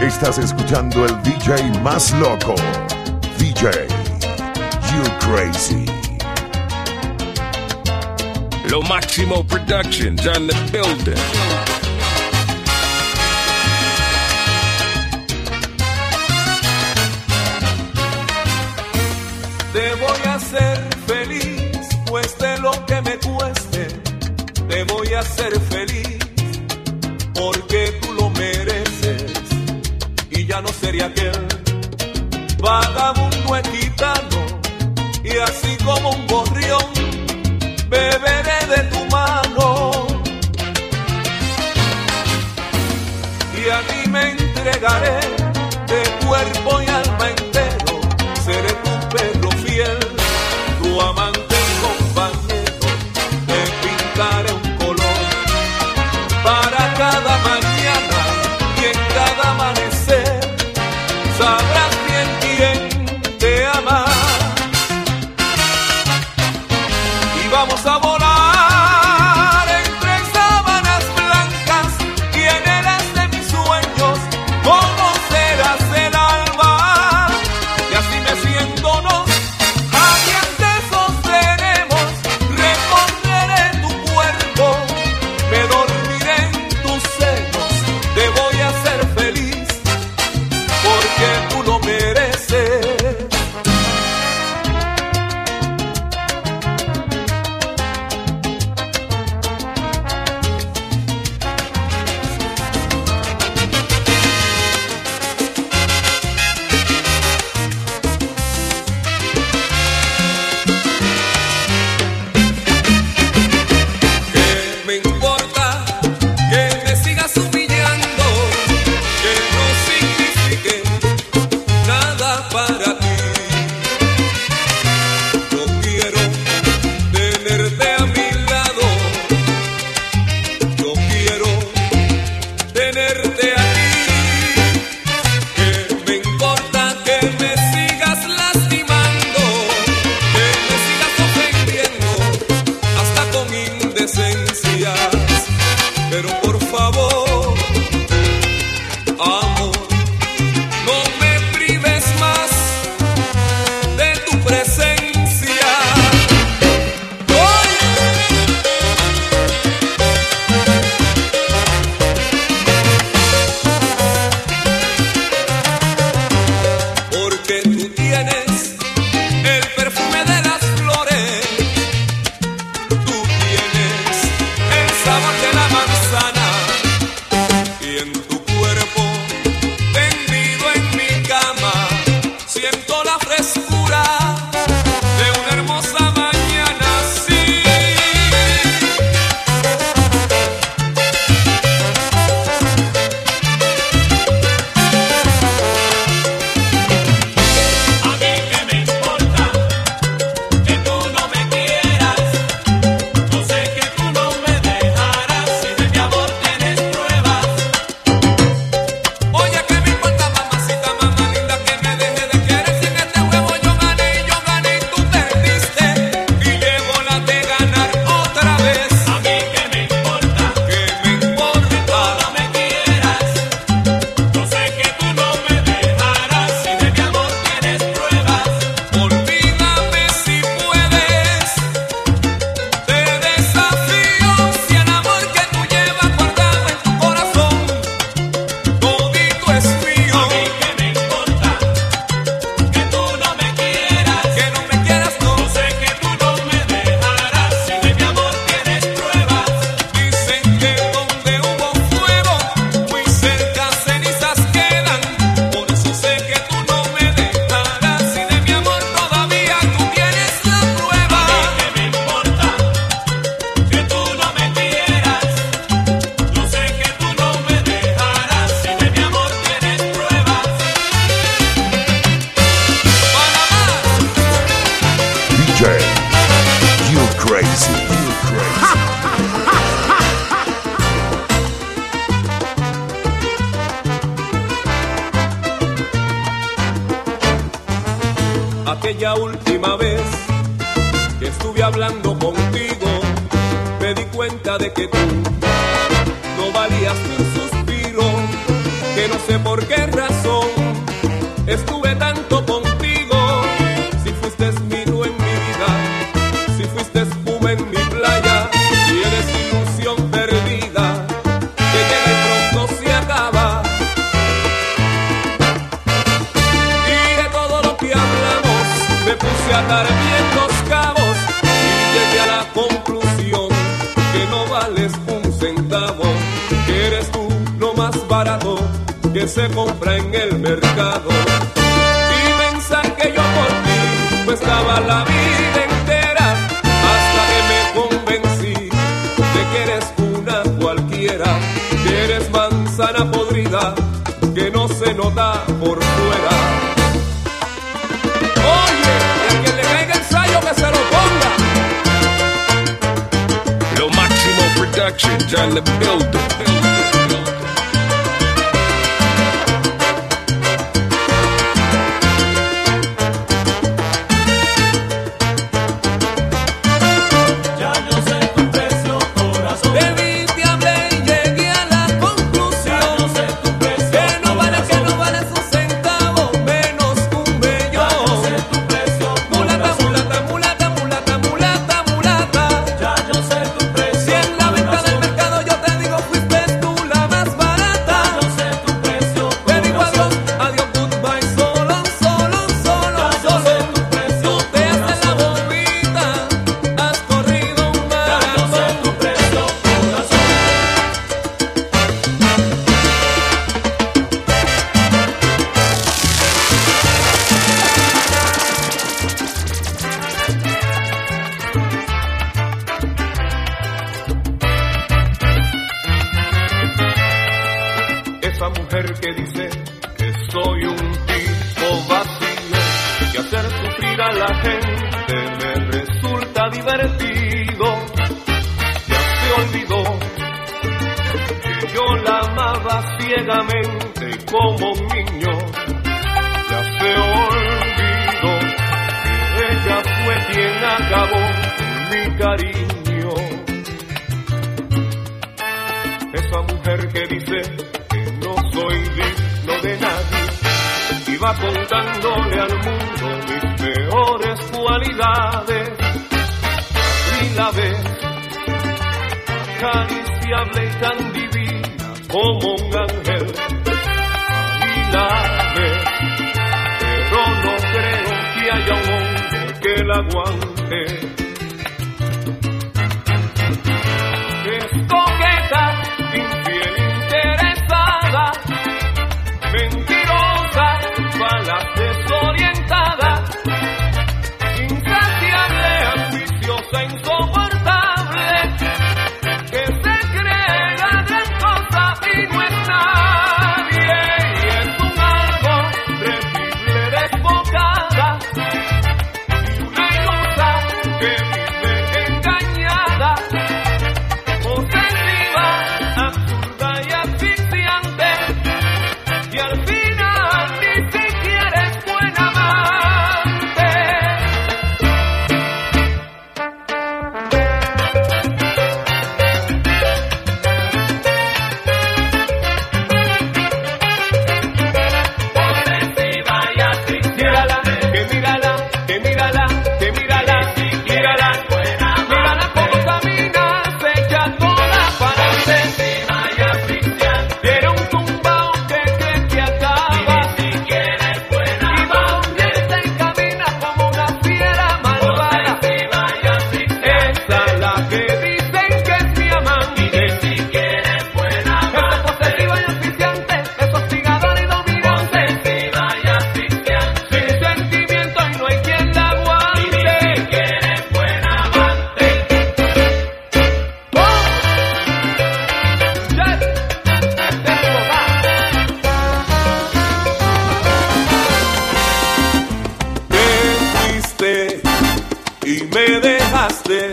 Estás escuchando el DJ más loco. DJ, you crazy. Lo Máximo Productions on the building. Te voy a hacer feliz, cueste lo que me cueste. Te voy a hacer feliz, porque sería aquel vagabundo equitano y así como un gorrión beberé de tu mano. Y a ti me entregaré frescura. aquella última vez que estuve hablando contigo, me di cuenta de que tú no valías ni un suspiro, que no sé por qué razón estuve tanto contigo que se compra en el mercado. Y pensar que yo por ti estaba la vida entera hasta que me convencí de que eres una cualquiera, que eres manzana podrida que no se nota por fuera. Oye, al que le caiga el que se lo ponga. Lo Máximo Productions on the building. Esa mujer que dice que soy un tipo vacío, que hacer sufrir a la gente me resulta divertido. Ya se olvidó que yo la amaba ciegamente como niño. Ya se olvidó que ella fue quien acabó mi cariño. Contándole al mundo mis peores cualidades. Y la ves acariciable y tan divina como un ángel. Y la ves, pero no creo que haya un hombre que la aguante. Y me dejaste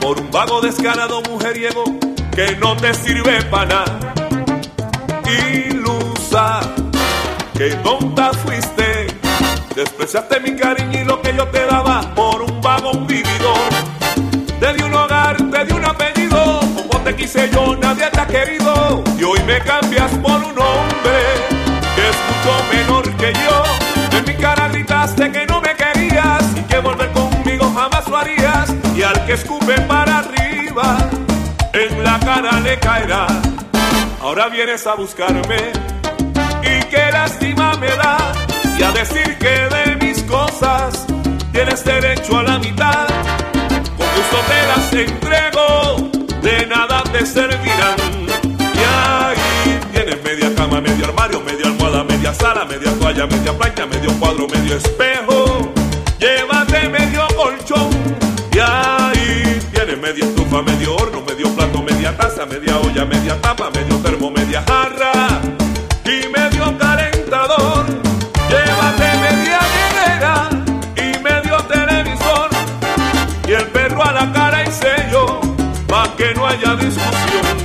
por un vago descarado mujeriego que no te sirve para nada. Ilusa, que tonta fuiste, despreciaste mi cariño y lo que yo te daba por un vago vividor. Te di un hogar, te di un apellido, como te quise yo nadie te ha querido y hoy me cambias por un que escupe para arriba, en la cara le caerá. Ahora vienes a buscarme y qué lástima me da y a decir que de mis cosas tienes derecho a la mitad. Con gusto te las entrego, de nada te servirán. Y ahí tienes media cama, medio armario, media almohada, media sala, media toalla, media plancha, medio cuadro, medio espejo. Que no haya discusión.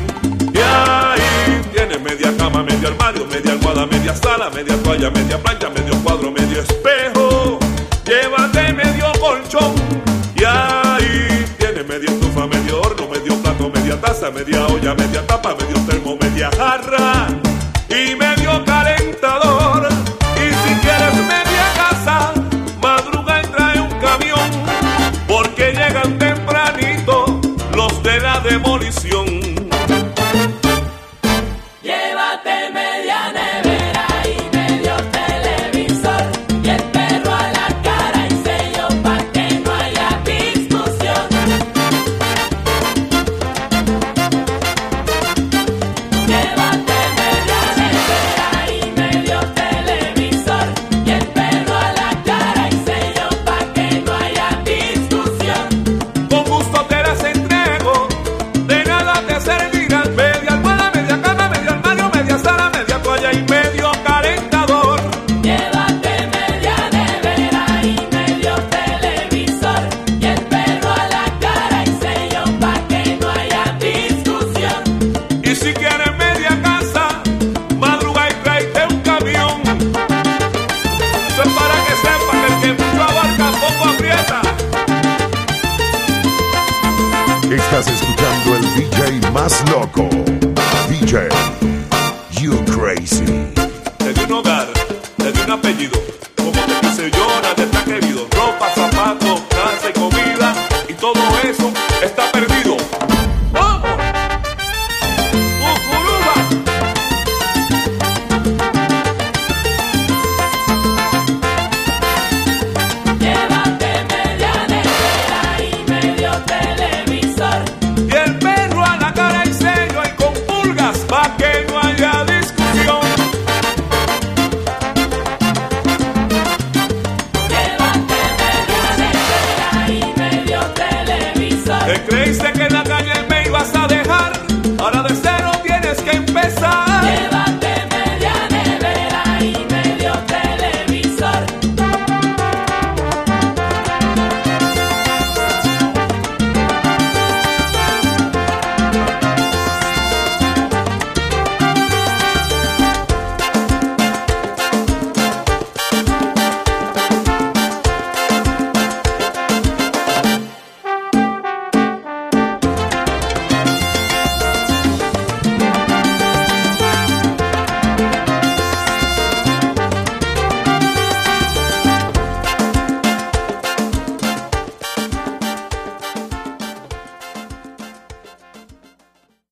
Y ahí tienes media cama, medio armario, media almohada, media sala, media toalla, media plancha, medio cuadro, medio espejo. Llévate medio colchón y ahí tienes media estufa, medio horno, medio plato, media taza, media olla, media más loco. DJ, you crazy. Te di un hogar, te di un apellido. Como te quise yo, nada está querido. Ropa, zapatos, casa y comida. Y todo eso está perdido. Te creíste que en la calle me ibas a dejar.